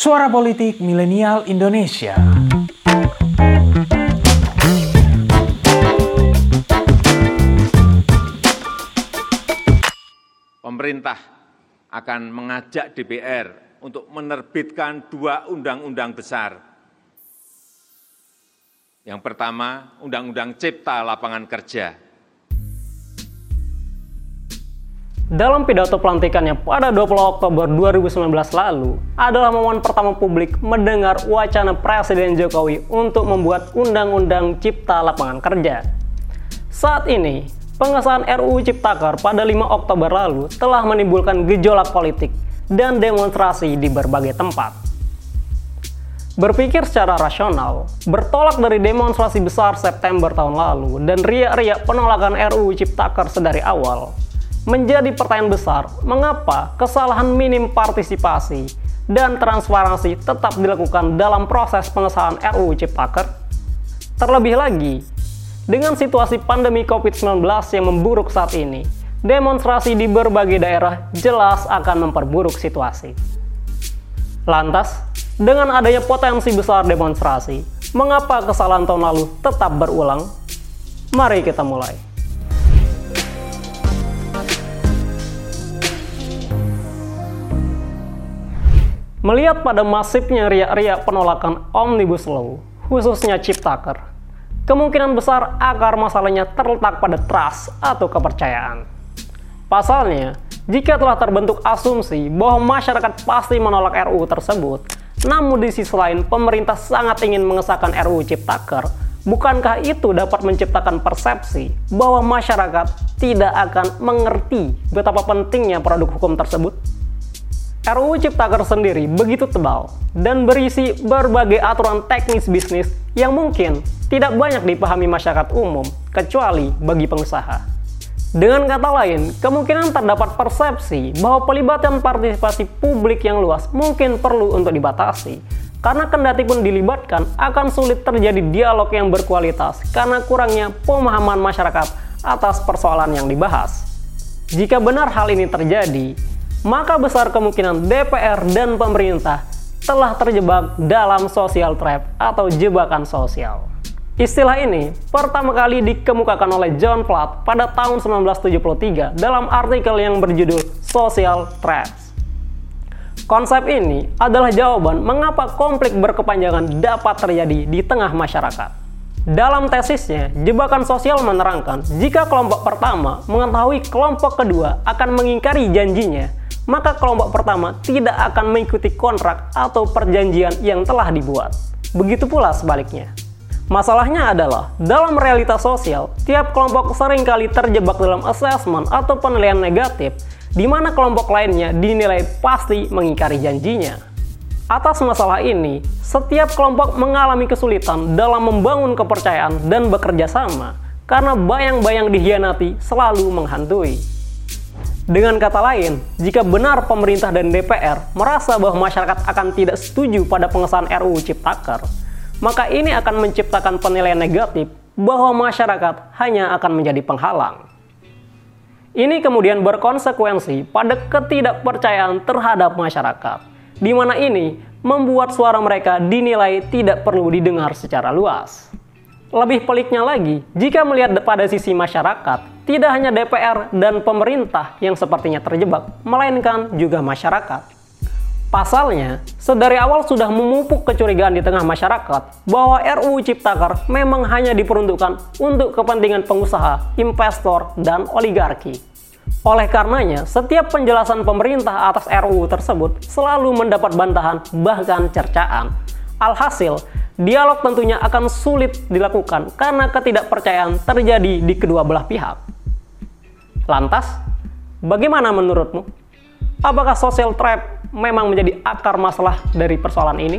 Suara Politik Milenial Indonesia. Pemerintah akan mengajak DPR untuk menerbitkan dua undang-undang besar. Yang pertama, Undang-Undang Cipta Lapangan Kerja. Dalam pidato pelantikannya pada 20 Oktober 2019 lalu, adalah momen pertama publik mendengar wacana Presiden Jokowi untuk membuat Undang-Undang Cipta Lapangan Kerja. Saat ini, pengesahan RUU Ciptaker pada 5 Oktober lalu telah menimbulkan gejolak politik dan demonstrasi di berbagai tempat. Berpikir secara rasional, bertolak dari demonstrasi besar September tahun lalu dan riak-riak penolakan RUU Ciptaker sedari awal, menjadi pertanyaan besar mengapa kesalahan minim partisipasi dan transparansi tetap dilakukan dalam proses pengesahan RUU Ciptaker. Terlebih lagi, dengan situasi pandemi COVID-19 yang memburuk saat ini, demonstrasi di berbagai daerah jelas akan memperburuk situasi. Lantas, dengan adanya potensi besar demonstrasi, mengapa kesalahan tahun lalu tetap berulang? Mari kita mulai. Melihat pada masifnya riak-riak penolakan Omnibus Law, khususnya Ciptaker, kemungkinan besar akar masalahnya terletak pada trust atau kepercayaan. Pasalnya, jika telah terbentuk asumsi bahwa masyarakat pasti menolak RUU tersebut, namun di sisi lain pemerintah sangat ingin mengesahkan RUU Ciptaker, bukankah itu dapat menciptakan persepsi bahwa masyarakat tidak akan mengerti betapa pentingnya produk hukum tersebut? RUU Ciptaker sendiri begitu tebal dan berisi berbagai aturan teknis bisnis yang mungkin tidak banyak dipahami masyarakat umum, kecuali bagi pengusaha. Dengan kata lain, kemungkinan terdapat persepsi bahwa pelibatan partisipasi publik yang luas mungkin perlu untuk dibatasi, karena kendati pun dilibatkan akan sulit terjadi dialog yang berkualitas karena kurangnya pemahaman masyarakat atas persoalan yang dibahas. Jika benar hal ini terjadi, maka besar kemungkinan DPR dan pemerintah telah terjebak dalam social trap atau jebakan sosial. Istilah ini pertama kali dikemukakan oleh John Platt pada tahun 1973 dalam artikel yang berjudul Social Traps. Konsep ini adalah jawaban mengapa konflik berkepanjangan dapat terjadi di tengah masyarakat. Dalam tesisnya, jebakan sosial menerangkan jika kelompok pertama mengetahui kelompok kedua akan mengingkari janjinya, maka kelompok pertama tidak akan mengikuti kontrak atau perjanjian yang telah dibuat. Begitu pula sebaliknya. Masalahnya adalah, dalam realitas sosial, tiap kelompok sering kali terjebak dalam assessment atau penilaian negatif, di mana kelompok lainnya dinilai pasti mengingkari janjinya. Atas masalah ini, setiap kelompok mengalami kesulitan dalam membangun kepercayaan dan bekerja sama, karena bayang-bayang dihianati selalu menghantui. Dengan kata lain, jika benar pemerintah dan DPR merasa bahwa masyarakat akan tidak setuju pada pengesahan RUU Ciptaker, maka ini akan menciptakan penilaian negatif bahwa masyarakat hanya akan menjadi penghalang. Ini kemudian berkonsekuensi pada ketidakpercayaan terhadap masyarakat, di mana ini membuat suara mereka dinilai tidak perlu didengar secara luas. Lebih peliknya lagi, jika melihat pada sisi masyarakat, tidak hanya DPR dan pemerintah yang sepertinya terjebak, melainkan juga masyarakat. Pasalnya, sedari awal sudah memupuk kecurigaan di tengah masyarakat bahwa RUU Ciptaker memang hanya diperuntukkan untuk kepentingan pengusaha, investor, dan oligarki. Oleh karenanya, setiap penjelasan pemerintah atas RUU tersebut selalu mendapat bantahan bahkan cercaan. Alhasil, dialog tentunya akan sulit dilakukan karena ketidakpercayaan terjadi di kedua belah pihak. Lantas, bagaimana menurutmu? Apakah social trap memang menjadi akar masalah dari persoalan ini?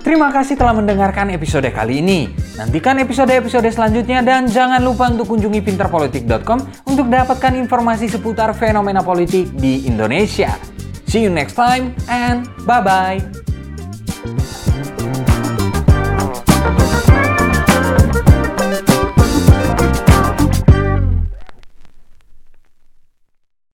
Terima kasih telah mendengarkan episode kali ini. Nantikan episode-episode selanjutnya dan jangan lupa untuk kunjungi pinterpolitik.com untuk dapatkan informasi seputar fenomena politik di Indonesia. See you next time and bye-bye.